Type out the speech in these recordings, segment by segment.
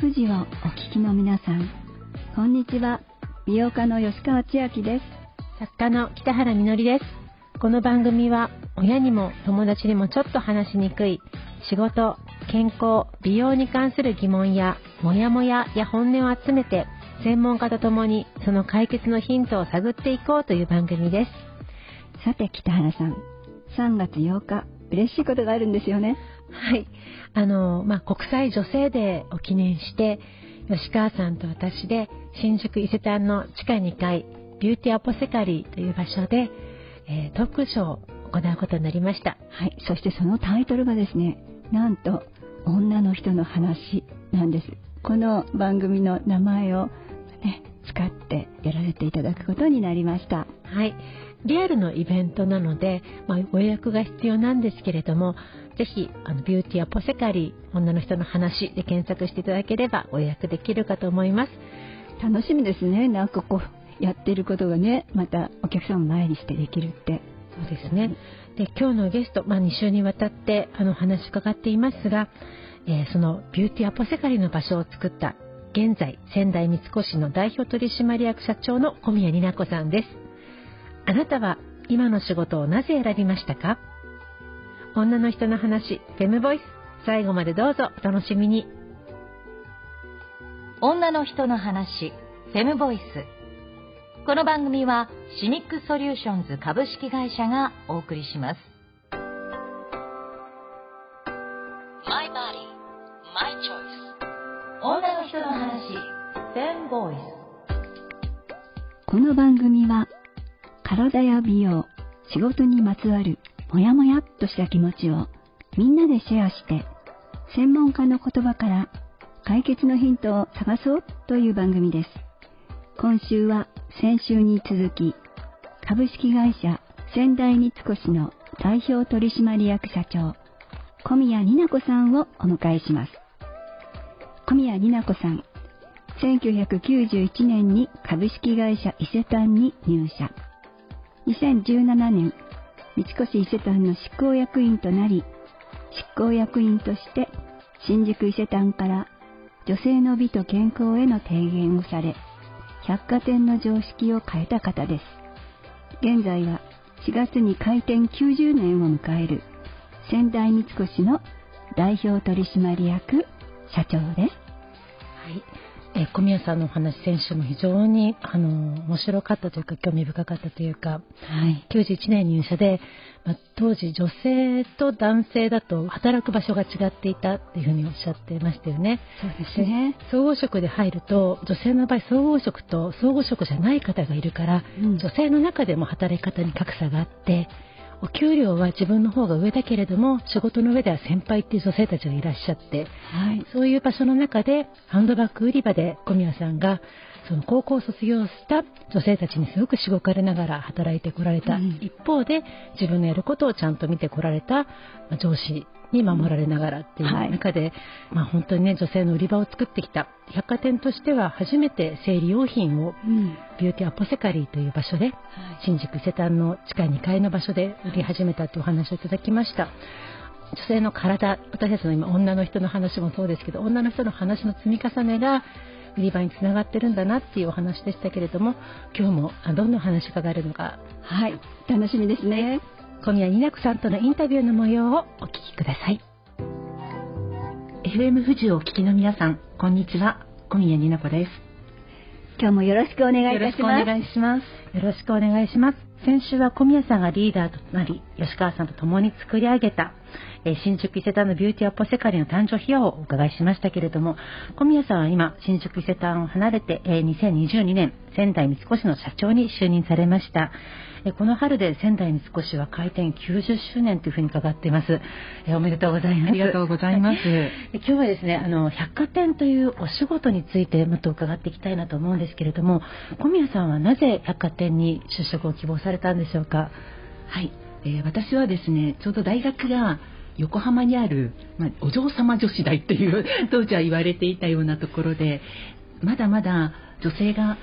富士をお聞きの皆さんこんにちは。美容家の吉川千明です。作家の北原みのりです。この番組は親にも友達にもちょっと話しにくい仕事健康美容に関する疑問やモヤモヤや本音を集めて専門家と共にその解決のヒントを探っていこうという番組です。さて北原さん3月8日嬉しいことがあるんですよねはい。あの、まあ、国際女性デーを記念して吉川さんと私で新宿伊勢丹の地下2階ビューティーアポセカリーという場所で、えー、トークショーを行うことになりました。はい。そしてそのタイトルがですねなんと女の人の話なんです。この番組の名前をね使ってやらせていただくことになりました。はいリアルのイベントなので、まあ、ご予約が必要なんですけれどもぜひあのビューティーアポセカリー女の人の話で検索していただければご予約できるかと思います。楽しみですね。なんかこうやってることがねまたお客さんを前にしてできるって。そうですね。で今日のゲスト、まあ、2週にわたってあの話伺っていますが、えー、そのビューティーアポセカリーの場所を作った現在仙台三越の代表取締役社長の小宮仁奈子さんですあなたは今の仕事をなぜ選びましたか？女の人の話フェムボイス。最後までどうぞお楽しみに。女の人の話フェムボイス。この番組はシニックソリューションズ株式会社がお送りします。マイバディマイチョイス女の人の話フェムボイス。この番組は体や美容仕事にまつわるもやもやっとした気持ちをみんなでシェアして専門家の言葉から解決のヒントを探そうという番組です。今週は先週に続き株式会社仙台三越の代表取締役社長小宮里奈子さんをお迎えします。小宮里奈子さん、1991年に株式会社伊勢丹に入社。2017年三越伊勢丹の執行役員となり、執行役員として新宿伊勢丹から女性の美と健康への提言をされ、百貨店の常識を変えた方です。現在は4月に開店90年を迎える仙台三越の代表取締役社長です。はいえ小宮さんのお話先週も非常にあの面白かったというか興味深かったというか、はい、91年入社で、まあ、当時女性と男性だと働く場所が違っていたっていうふうにおっしゃってましたよね。そうですね。総合職で入ると女性の場合総合職と総合職じゃない方がいるから、うん、女性の中でも働き方に格差があってお給料は自分の方が上だけれども仕事の上では先輩っていう女性たちがいらっしゃって、はい、そういう場所の中でハンドバッグ売り場で小宮さんがその高校を卒業した女性たちにすごくしごかれながら働いてこられた、うん、一方で自分のやることをちゃんと見てこられた上司に守られながらっていう中で、はい、まあ、本当にね女性の売り場を作ってきた。百貨店としては初めて生理用品を、ビューティーアポセカリーという場所で、はい、新宿伊勢丹の地下2階の場所で売り始めたというお話をいただきました。女性の体私たちの今女の人の話もそうですけど女の人の話の積み重ねが売り場につながってるんだなっていうお話でしたけれども今日もどんなお話伺えるのか。はい。楽しみですね。小宮仁奈子さんとのインタビューの模様をお聞きください。FM 富士をお聞きの皆さんこんにちは。小宮仁奈子です。今日もよろしくお願いいたします。よろしくお願いします。よろしくお願いします先週は小宮さんがリーダーとなり吉川さんと共に作り上げたえ新宿伊勢丹のビューティーアポセカリーの誕生秘話をお伺いしましたけれども小宮さんは今新宿伊勢丹を離れて、え2022年仙台三越の社長に就任されましたえこの春で仙台三越は開店90周年というふうに伺っています。えおめでとうございます。ありがとうございます。今日はですね、あの百貨店というお仕事についてもっと伺っていきたいなと思うんですけれども、小宮さんはなぜ百貨店に就職を希望されされたんでしょうか？はい、えー、私はですね、ちょうど大学が横浜にある、まあ、お嬢様女子大っていう 当時は言われていたようなところでまだまだ女性が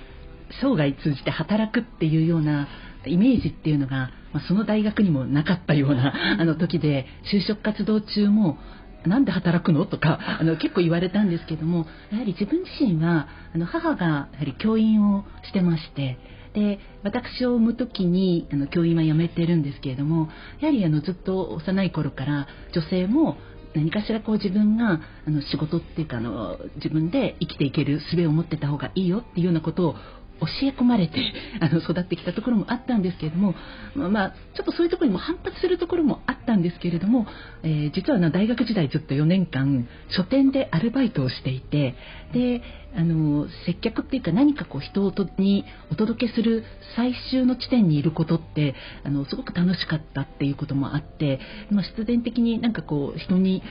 生涯通じて働くっていうようなイメージっていうのが、まあ、その大学にもなかったような あの時で就職活動中もなんで働くの？とかあの結構言われたんですけどもやはり自分自身はあの母がやはり教員をしてましてで私を産む時にあの教員は辞めてるんですけれどもやはりあのずっと幼い頃から女性も何かしらこう自分があの仕事っていうかあの自分で生きていける術を持ってた方がいいよっていうようなことを教え込まれてあの育ってきたところもあったんですけれども、まあ、まあ、ちょっとそういうところにも反発するところもあったんですけれども、えー、実は大学時代ずっと4年間書店でアルバイトをしていてであの接客っていうか何かこう人にお届けする最終の地点にいることってあのすごく楽しかったっていうこともあって、まあ、必然的になんかこう人に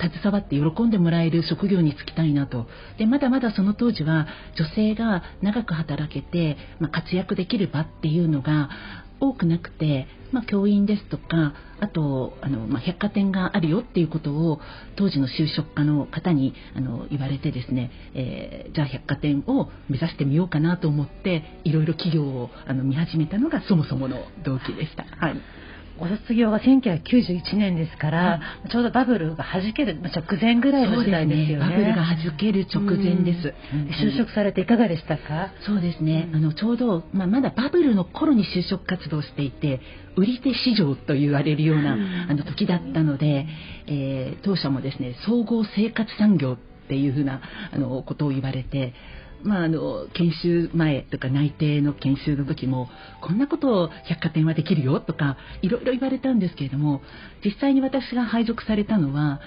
携わって喜んでもらえる職業に就きたいなとでまだまだその当時は女性が長く働けて、まあ、活躍できる場っていうのが多くなくて、まあ、教員ですとかあとあの、まあ、百貨店があるよっていうことを当時の就職課の方にあの言われてですね、えー、じゃあ百貨店を目指してみようかなと思っていろいろ企業をあの見始めたのがそもそもの動機でした。はいご卒業が1991年ですから、うん、ちょうどバブルが弾ける直前ぐらいの時代ですよね。ねバブルが弾ける直前です。うん、就職されていかがでしたか？そうですね。あの、ちょうど、まあ、まだバブルの頃に就職活動していて、売り手市場と言われるような、あの時だったので、えー、当社もですね、総合生活産業っていうふうな、あの、ことを言われて、まあ、あの研修前とか内定の研修の時もこんなことを百貨店はできるよとかいろいろ言われたんですけれども実際に私が配属されたのは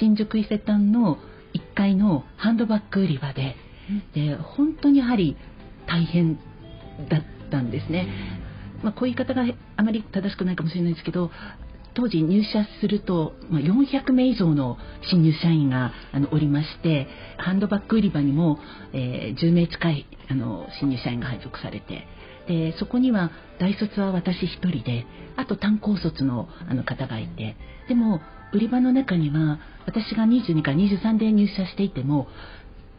新宿伊勢丹の1階のハンドバッグ売り場でで本当にやはり大変だったんですね。まあ、こういう言い方があまり正しくないかもしれないですけど当時入社すると、ま、400名以上の新入社員があのおりましてハンドバッグ売り場にも、え、10名近いあの新入社員が配属されてでそこには大卒は私1人であと単高卒のあの方がいてでも売り場の中には私が22から23で入社していても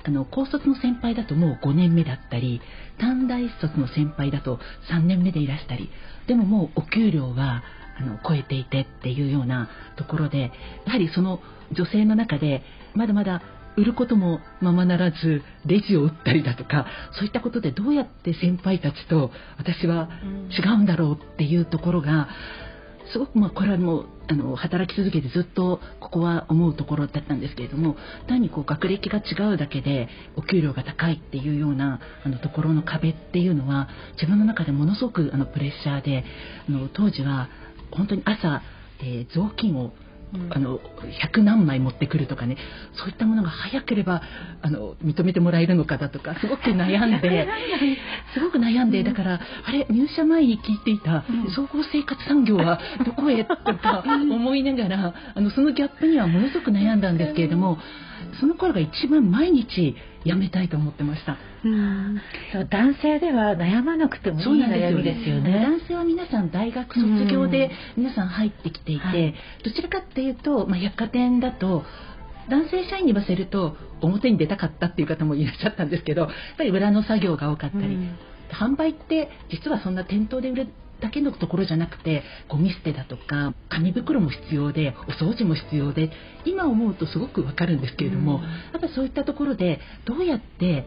あの高卒の先輩だともう5年目だったり短大卒の先輩だと3年目でいらしたりでももうお給料はあの超えていてっていうようなところでやはりその女性の中でまだまだ売ることもままならずレジを売ったりだとかそういったことでどうやって先輩たちと私は違うんだろうっていうところがすごくまあこれはもうあの働き続けてずっとここは思うところだったんですけれども単にこう学歴が違うだけでお給料が高いっていうようなあのところの壁っていうのは自分の中でものすごくあのプレッシャーであの当時は本当に朝、えー、雑巾をあの100何枚持ってくるとかねそういったものが早ければあの認めてもらえるのかだとかすごく悩んで すごく悩んでだからあれ入社前に聞いていた総合生活産業はどこへとか思いながらあのそのギャップにはものすごく悩んだんですけれどもその頃が一番毎日やめたいと思ってました。うん。男性では悩まなくてもいい悩みですよね。男性は皆さん大学卒業で皆さん入ってきていて、はい、どちらかっていうと、まあ、百貨店だと男性社員に言わせると表に出たかったっていう方もいらっしゃったんですけどやっぱり裏の作業が多かったり、うん、販売って実はそんな店頭で売るだけのところじゃなくてゴミ捨てだとか紙袋も必要でお掃除も必要で今思うとすごくわかるんですけれども、うん、やっぱそういったところでどうやって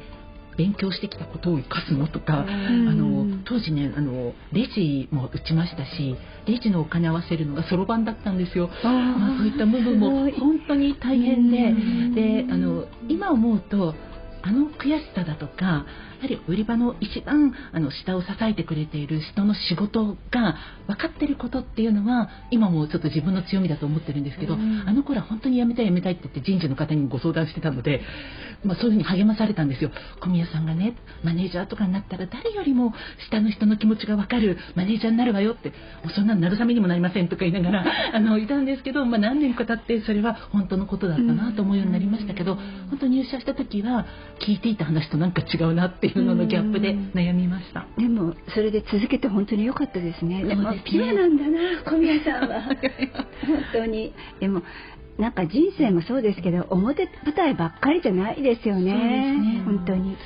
勉強してきたことを生かすのとか、あの当時ねあのレジも打ちましたしレジのお金合わせるのがそろばんだったんですよ。まあ、そういった部分も本当に大変でであの今思うとあの悔しさだとかやはり売り場の一番あの下を支えてくれている人の仕事が分かってることっていうのは今もちょっと自分の強みだと思ってるんですけど、うん、あの頃は本当に辞めたい辞めたいって言って人事の方にご相談してたので、まあ、そういうふうに励まされたんですよ。小宮さんがねマネージャーとかになったら誰よりも下の人の気持ちが分かるマネージャーになるわよってもうそんなのなるためにもなりませんとか言いながら あのいたんですけど、まあ、何年か経ってそれは本当のことだったなと思うようになりましたけど、本当入社した時は聞いていた話となんか違うなっていうののギャップで悩みました。でもそれで続けて本当に良かったですね。でも、ね、ピュアなんだな小宮さんは。本当に。でもなんか人生もそうですけど表舞台ばっかりじゃないですよね。ね。本当に、はい、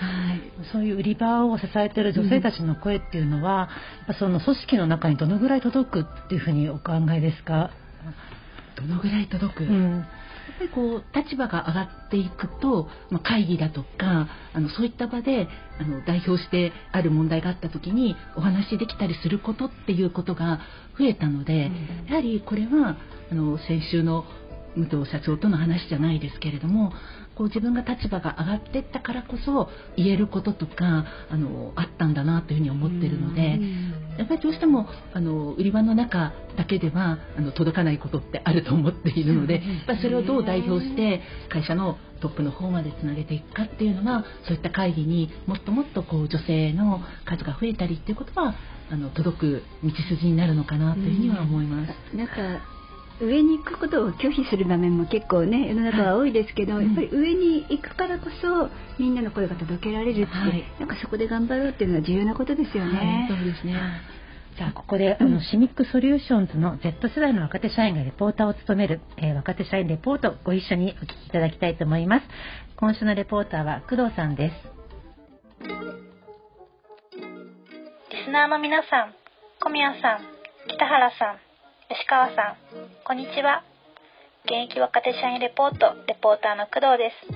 そういう売り場を支えている女性たちの声っていうのは、うん、その組織の中にどのぐらい届くっていうふうにお考えですか？どのぐらい届く、うんぱりこう立場が上がっていくと、まあ、会議だとかあのそういった場であの代表してある問題があった時にお話できたりすることっていうことが増えたので、うん、やはりこれはあの先週の武藤社長との話じゃないですけれどもこう自分が立場が上がっていったからこそ言えることとかあのあったんだなというふうに思ってるのでやっぱりどうしてもあの売り場の中だけではあの届かないことってあると思っているのでやっぱそれをどう代表して会社のトップの方までつなげていくかっていうのがそういった会議にもっともっとこう女性の数が増えたりっていうことはあの届く道筋になるのかなというふうには思います。なんか上に行くことを拒否する場面も結構ね世の中は多いですけど、はい、やっぱり上に行くからこそみんなの声が届けられるって、はい、なんかそこで頑張ろうっていうのは重要なことですよね。はい、そうですね。さあここで、あのシミックソリューションズの Z 世代の若手社員がレポーターを務める、えー、若手社員レポートご一緒にお聞きいただきたいと思います。今週のレポーターは工藤さんです。リスナーの皆さん小宮さん北原さん吉川さん、こんにちは。現役若手社員レポート、レポーターの工藤です。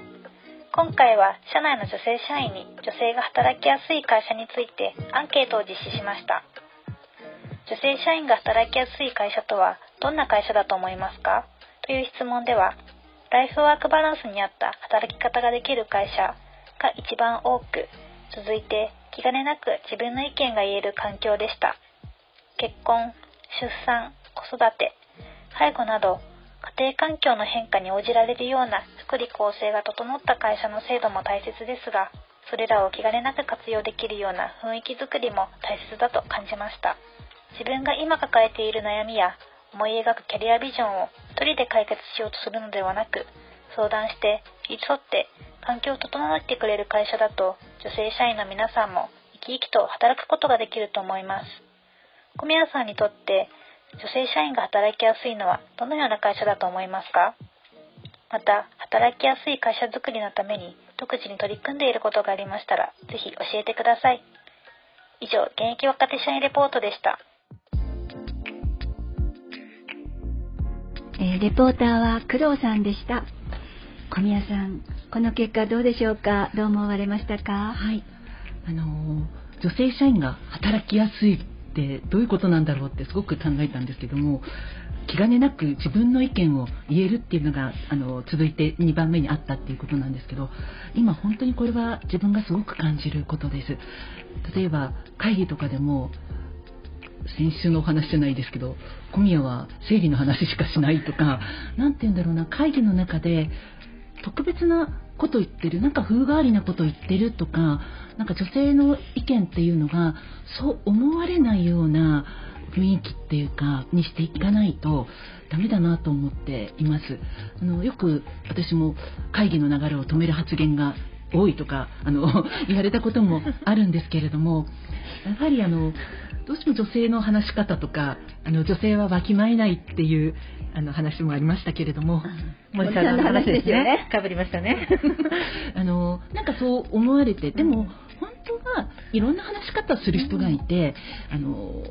今回は、社内の女性社員に女性が働きやすい会社についてアンケートを実施しました。女性社員が働きやすい会社とは、どんな会社だと思いますか？という質問では、ライフワークバランスに合った働き方ができる会社が一番多く、続いて気兼ねなく自分の意見が言える環境でした。結婚、出産、子育て、介護など家庭環境の変化に応じられるような福利厚生が整った会社の制度も大切ですが、それらを気兼ねなく活用できるような雰囲気づくりも大切だと感じました。自分が今抱えている悩みや思い描くキャリアビジョンを一人で解決しようとするのではなく、相談して寄り添って環境を整えてくれる会社だと女性社員の皆さんも生き生きと働くことができると思います。小宮さんにとって女性社員が働きやすいのはどのような会社だと思いますか？また、働きやすい会社づくりのために独自に取り組んでいることがありましたら、ぜひ教えてください。以上、現役若手社員レポートでした。えー、レポーターは工藤さんでした。小宮さん、この結果どうでしょうか？どう思われましたか？はい。あのー、女性社員が働きやすいってどういうことなんだろうってすごく考えたんですけども気兼ねなく自分の意見を言えるっていうのがあの続いて2番目にあったっていうことなんですけど今本当にこれは自分がすごく感じることです。例えば会議とかでも先週のお話じゃないですけど小宮は生理の話しかしないとか何て言うんだろうな会議の中で特別なこと言ってるなんか風変わりなこと言ってるとかなんか女性の意見っていうのがそう思われないような雰囲気っていうかにしていかないとダメだなと思っています。あのよく私も会議の流れを止める発言が多いとかあの 言われたこともあるんですけれどもやはりあのどうしても女性の話し方とかあの女性はわきまえないっていうあの話もありましたけれども、森さんの話ですね。かぶりましたね。あのなんかそう思われて、でも、本当はいろんな話し方する人がいて、あの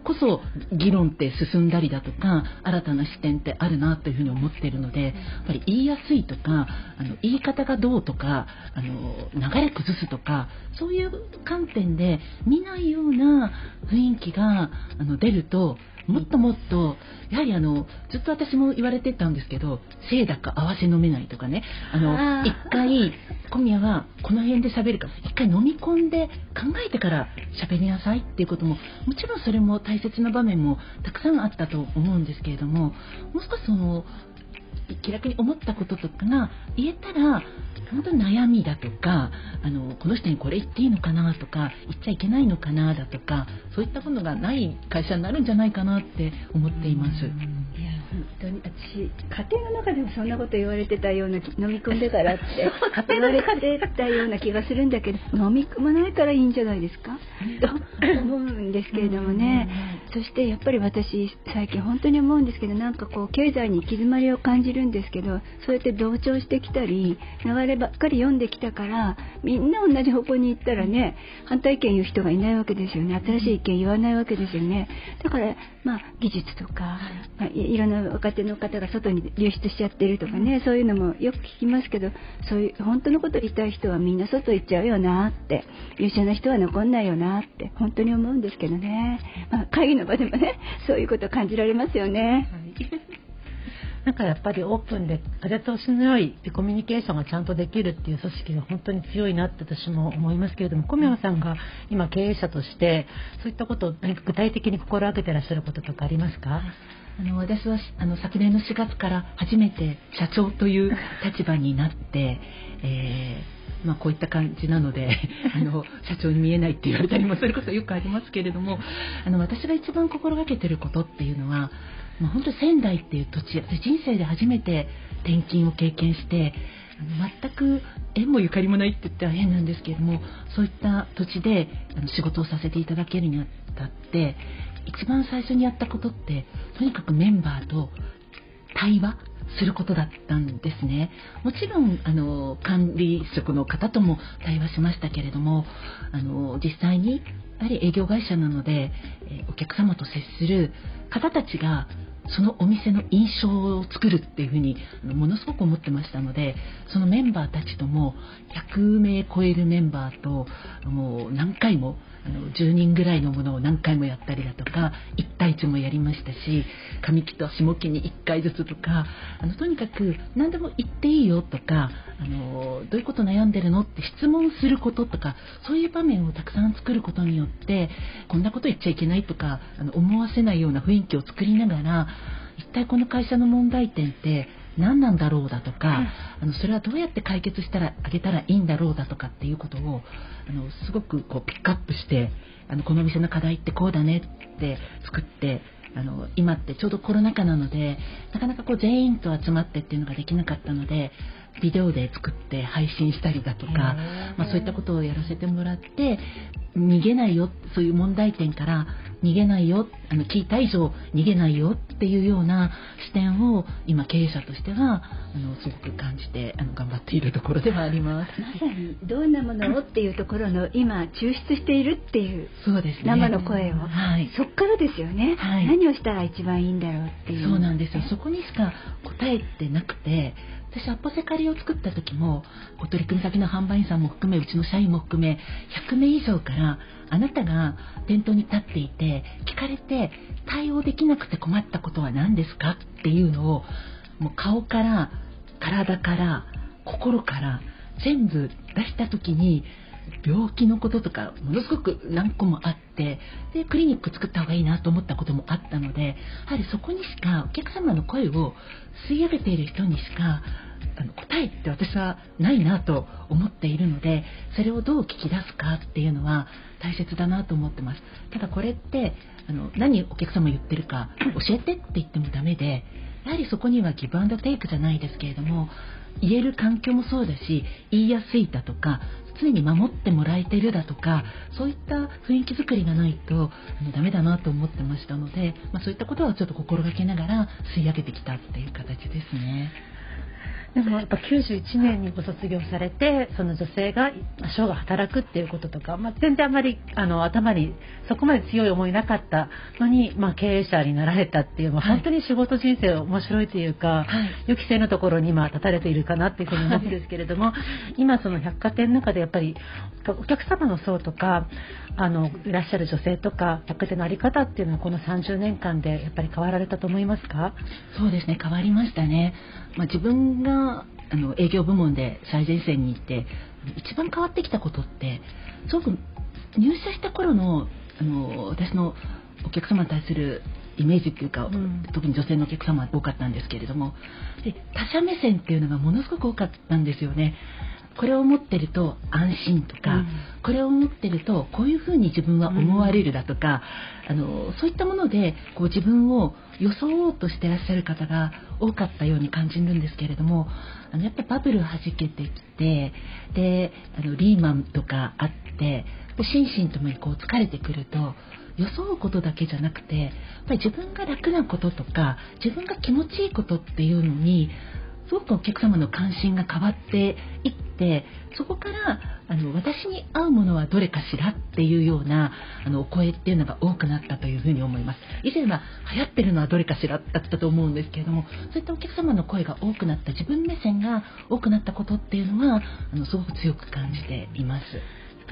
こそ議論って進んだりだとか新たな視点ってあるなというふうに思ってるのでやっぱり言いやすいとかあの言い方がどうとかあの流れ崩すとかそういう観点で見ないような雰囲気があの出るともっともっとやはりあのずっと私も言われてたんですけど清だか合わせ飲めないとかね。あの一回小宮はこの辺で喋るから一回飲み込んで考えてから喋りなさいっていうことももちろんそれも大切な場面もたくさんあったと思うんですけれどももう少しその気楽に思ったこととかが言えたら本当に悩みだとかあのこの人にこれ言っていいのかなとか言っちゃいけないのかなだとかそういったものがない会社になるんじゃないかなって思っています。本当に私家庭の中でもそんなこと言われてたような飲み込んでからって言われてたような気がするんだけど飲み込まないからいいんじゃないですか？と思うんですけれどもね。そしてやっぱり私最近本当に思うんですけどなんかこう経済に行き詰まりを感じるんですけどそうやって同調してきたり流ればっかり読んできたからみんな同じ方向に行ったらね反対意見言う人がいないわけですよね。新しい意見言わないわけですよね。だからまあ技術とか、まあ、いろんな若手の方が外に流出しちゃってるとかねそういうのもよく聞きますけどそういう本当のこと言いたい人はみんな外行っちゃうよなって優秀な人は残んないよなって本当に思うんですけどね、まあ、会議の場でもねそういうこと感じられますよね。はい。なんかやっぱりオープンで風通しの良いコミュニケーションがちゃんとできるっていう組織が本当に強いなって私も思いますけれども小宮さんが今経営者としてそういったことを何か具体的に心がけてらっしゃることとかありますか？あの私はあの昨年の4月から初めて社長という 立場になって、えーまあ、こういった感じなので あの社長に見えないって言われたりもそれこそよくありますけれどもあの私が一番心がけてることっていうのは、まあ、本当仙台っていう土地人生で初めて転勤を経験して全く縁もゆかりもないって言ったら変なんですけれどもそういった土地であの仕事をさせていただけるにあたって一番最初にやったことってとにかくメンバーと対話することだったんですね。もちろんあの管理職の方とも対話しましたけれどもあの実際にやはり営業会社なので、えお客様と接する方たちがそのお店の印象を作るっていうふうにものすごく思ってましたのでそのメンバーたちとも100名超えるメンバーともう何回もあの10人ぐらいのものを何回もやったりだとか1対1もやりましたし上期と下期に1回ずつとかあのとにかく何でも言っていいよとかあのどういうこと悩んでるのって質問することとかそういう場面をたくさん作ることによってこんなこと言っちゃいけないとかあの思わせないような雰囲気を作りながら一体この会社の問題点って何なんだろうだとか、あのそれはどうやって解決したらあげたらいいんだろうだとかっていうことをあのすごくこうピックアップしてあのこの店の課題ってこうだねって作ってあの今ってちょうどコロナ禍なのでなかなかこう全員と集まってっていうのができなかったのでビデオで作って配信したりだとか、まあ、そういったことをやらせてもらって逃げないよそういう問題点から逃げないよあの聞いた以上逃げないよっていうような視点を今経営者としてはあのすごく感じてあの頑張っているところではあります。まさにどんなものをっていうところの今抽出しているっていうそうです、ね、生の声を、はい、そっからですよね、はい、何をしたら一番いいんだろうっていう。そうなんですよ。そこにしか答えてなくて私アポセカリを作った時もお取り組み先の販売員さんも含めうちの社員も含め100名以上からあなたが店頭に立っていて聞かれて対応できなくて困ったことは何ですか？っていうのをもう顔から体から心から全部出した時に病気のこととかものすごく何個もあってでクリニック作った方がいいなと思ったこともあったのでやはりそこにしかお客様の声を吸い上げている人にしかあの答えって私はないなと思っているのでそれをどう聞き出すかっていうのは大切だなと思ってます。ただこれってあの何お客様言ってるか教えてって言ってもダメでやはりそこにはギブアンドテイクじゃないですけれども言える環境もそうだし言いやすいだとか常に守ってもらえてるだとかそういった雰囲気作りがないとあのダメだなと思ってましたので、まあ、そういったことはちょっと心がけながら吸い上げてきたっていう形ですね。でもやっぱ91年にご卒業されてその女性が生涯働くっていうこととか、まあ、全然あまりあの頭にそこまで強い思いなかったのに、まあ、経営者になられたっていう、まあ、本当に仕事人生面白いというか、はい、予期せぬところに今立たれているかなっていうふうに思うんですけれども、はい、今その百貨店の中でやっぱりお客様の層とかあのいらっしゃる女性とか百貨店の在り方っていうのはこの30年間でやっぱり変わられたと思いますか？そうですね変わりましたね、まあ、自分があの営業部門で最前線に行って一番変わってきたことってすごく入社した頃のあの私のお客様に対するイメージっていうか、うん、特に女性のお客様多かったんですけれどもで他者目線っていうのがものすごく多かったんですよね。これを持ってると安心とか、うん、これを持ってるとこういうふうに自分は思われるだとか、うん、あのそういったものでこう自分を装おうとしてらっしゃる方が多かったように感じるんですけれどもあのやっぱりバブルはじけてきてであのリーマンとかあって心身ともにこう疲れてくると装うことだけじゃなくてやっぱり自分が楽なこととか自分が気持ちいいことっていうのにすごくお客様の関心が変わっていってそこからあの私に合うものはどれかしらっていうようなあのお声っていうのが多くなったというふうに思います以前は流行ってるのはどれかしらだったと思うんですけれどもそういったお客様の声が多くなった自分目線が多くなったことっていうのはあのすごく強く感じています。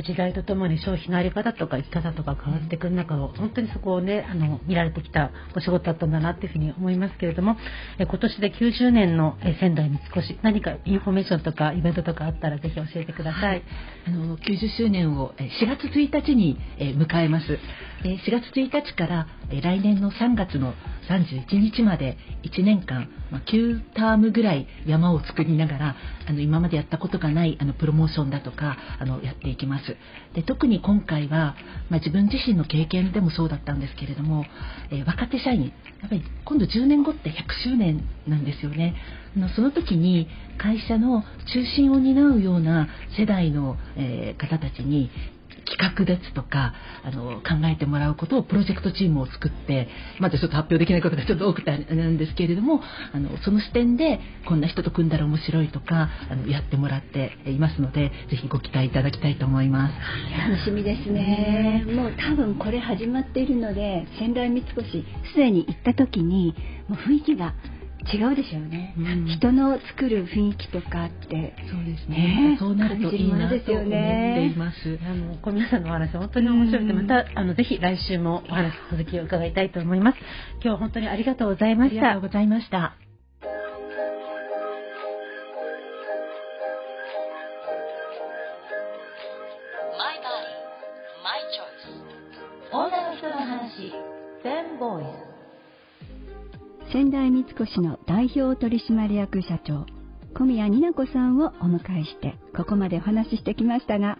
時代とともに消費の在り方とか生き方とか変わっていく中を本当にそこをねあの見られてきたお仕事だったんだなっていうふうに思いますけれどもえ今年で90年のえ仙台三越何かインフォメーションとかイベントとかあったらぜひ教えてください、はい、あの90周年を4月1日に迎えます。4月1日から来年の3月の31日まで1年間、9タームぐらい山を作りながらあの今までやったことがないあのプロモーションだとかあのやっていきます。で特に今回は、まあ、自分自身の経験でもそうだったんですけれども、えー、若手社員やっぱり今度10年後って100周年なんですよね。あのその時に会社の中心を担うような世代の、えー、方たちに企画ですとかあの考えてもらうことをプロジェクトチームを作ってまだちょっと発表できないことがちょっと多くてなんですけれどもあのその視点でこんな人と組んだら面白いとかあのやってもらっていますのでぜひご期待いただきたいと思います。楽しみですね。もう多分これ始まっているので仙台三越すでに行った時にもう雰囲気が違うでしょうね、うん、人の作る雰囲気とかって。そうですね、ね、そうなるといいなと思っています。あの小宮さんのお話本当に面白くて、またあのぜひ来週もお話続きを伺いたいと思います。今日は本当にありがとうございました。ありがとうございました越の代表取締役社長小宮にな子さんをお迎えしてここまでお話ししてきましたが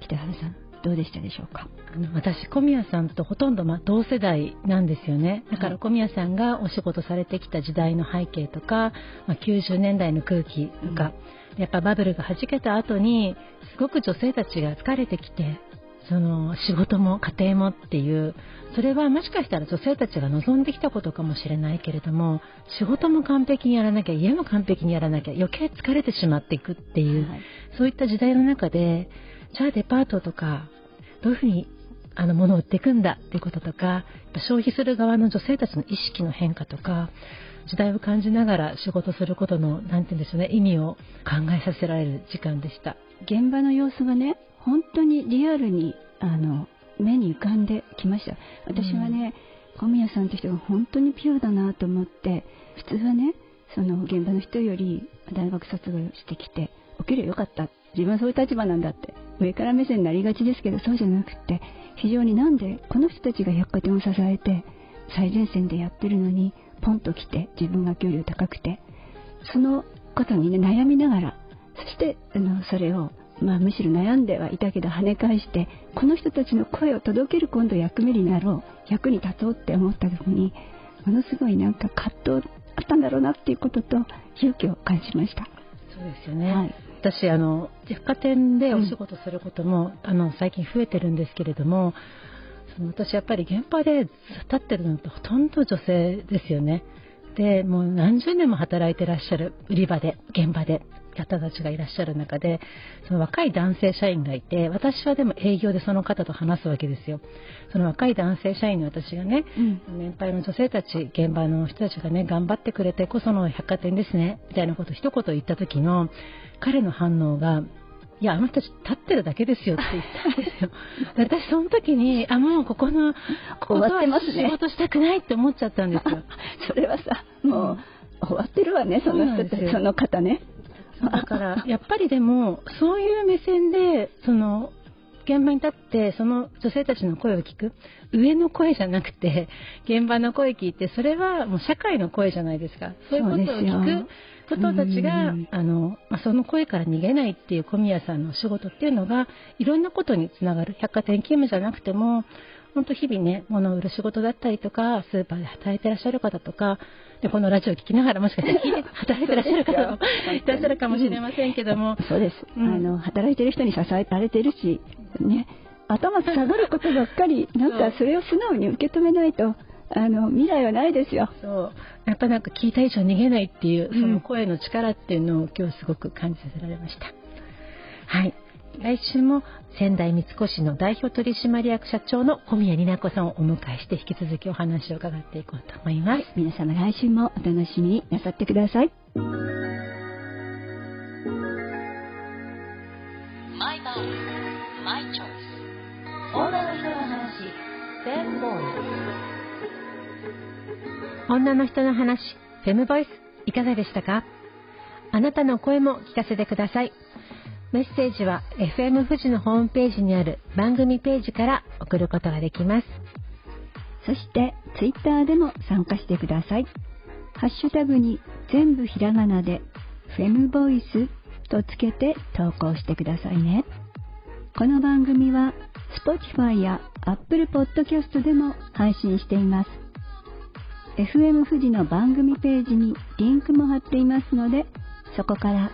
北原さんどうでしたでしょうか？私小宮さんとほとんどま同世代なんですよね。だから小宮さんがお仕事されてきた時代の背景とか、まあ、90年代の空気とか、うん、やっぱバブルがはじけた後にすごく女性たちが疲れてきてその仕事も家庭もっていうそれはもしかしたら女性たちが望んできたことかもしれないけれども仕事も完璧にやらなきゃ家も完璧にやらなきゃ余計疲れてしまっていくっていう、はい、そういった時代の中でじゃあデパートとかどういうふうにあの物を売っていくんだっていうこととか消費する側の女性たちの意識の変化とか時代を感じながら仕事することの何て言うんでしょうね意味を考えさせられる時間でした。現場の様子がね本当にリアルにあの目に浮かんできました。私はね、うん、小宮さんって人が本当にピュアだなと思って普通はねその現場の人より大学卒業してきてお給料良かった。自分はそういう立場なんだって。上から目線になりがちですけどそうじゃなくって非常になんでこの人たちが百貨店を支えて最前線でやってるのにポンと来て自分が給料高くてそのことにね悩みながらそしてあのそれをまあ、むしろ悩んではいたけど跳ね返してこの人たちの声を届ける今度役目になろう役に立とうって思った時にものすごいなんか葛藤あったんだろうなっていうことと勇気を感じました。そうですよね、はい、私あの百貨店でお仕事することも、うん、あの最近増えてるんですけれどもその私やっぱり現場で立ってるのってほとんど女性ですよね。でもう何十年も働いてらっしゃる売り場で現場で方たちがいらっしゃる中でその若い男性社員がいて私はでも営業でその方と話すわけですよその若い男性社員の私がね、うん、年配の女性たち現場の人たちがね頑張ってくれてこその百貨店ですねみたいなことを一言言った時の彼の反応がいや、あの人たち立ってるだけですよって言ったんですよ。私、その時に、あ、もうここの、こことは仕事したくないって思っちゃったんですよ。それはさ、もう、終わってるわね、その人たち、その方ね。だからやっぱりでもそういう目線でその現場に立ってその女性たちの声を聞く。上の声じゃなくて現場の声聞いてそれはもう社会の声じゃないですか。そういうことを聞く人たちがあの、まあ、その声から逃げないっていう小宮さんの仕事っていうのがいろんなことにつながる。百貨店勤務じゃなくても本当日々ね、物を売る仕事だったりとか、スーパーで働いてらっしゃる方とか、で、このラジオを聞きながらもしかしたら 働いてらっしゃる方もいらっしゃるかもしれませんけども。そうです。うん、あの、働いてる人に支えられてるし、ね、頭下がることばっかり、なんかそれを素直に受け止めないと、あの未来はないですよ。そうやっぱなんか聞いた以上逃げないっていう、その声の力っていうのを今日すごく感じさせられました。はい。来週も仙台三越の代表取締役社長の小宮里奈子さんをお迎えして引き続きお話を伺っていこうと思います。皆様来週もお楽しみになさってください。女の人の話フェムボイス女の人の話フェムボイスいかがでしたか？あなたの声も聞かせてください。メッセージは FM 富士のホームページにある番組ページから送ることができます。そして Twitter でも参加してください。ハッシュタグに全部ひらがなでフェムボイスとつけて投稿してくださいね。この番組は Spotify や Apple Podcast でも配信しています。FM 富士の番組ページにリンクも貼っていますので、そこから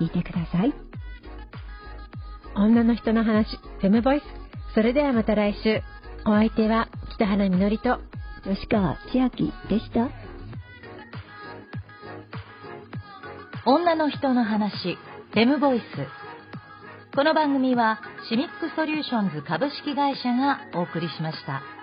聞いてください。女の人の話、フェムボイス。それではまた来週。お相手は北原みのりと吉川千秋でした。女の人の話、フェムボイス。この番組はシミックソリューションズ株式会社がお送りしました。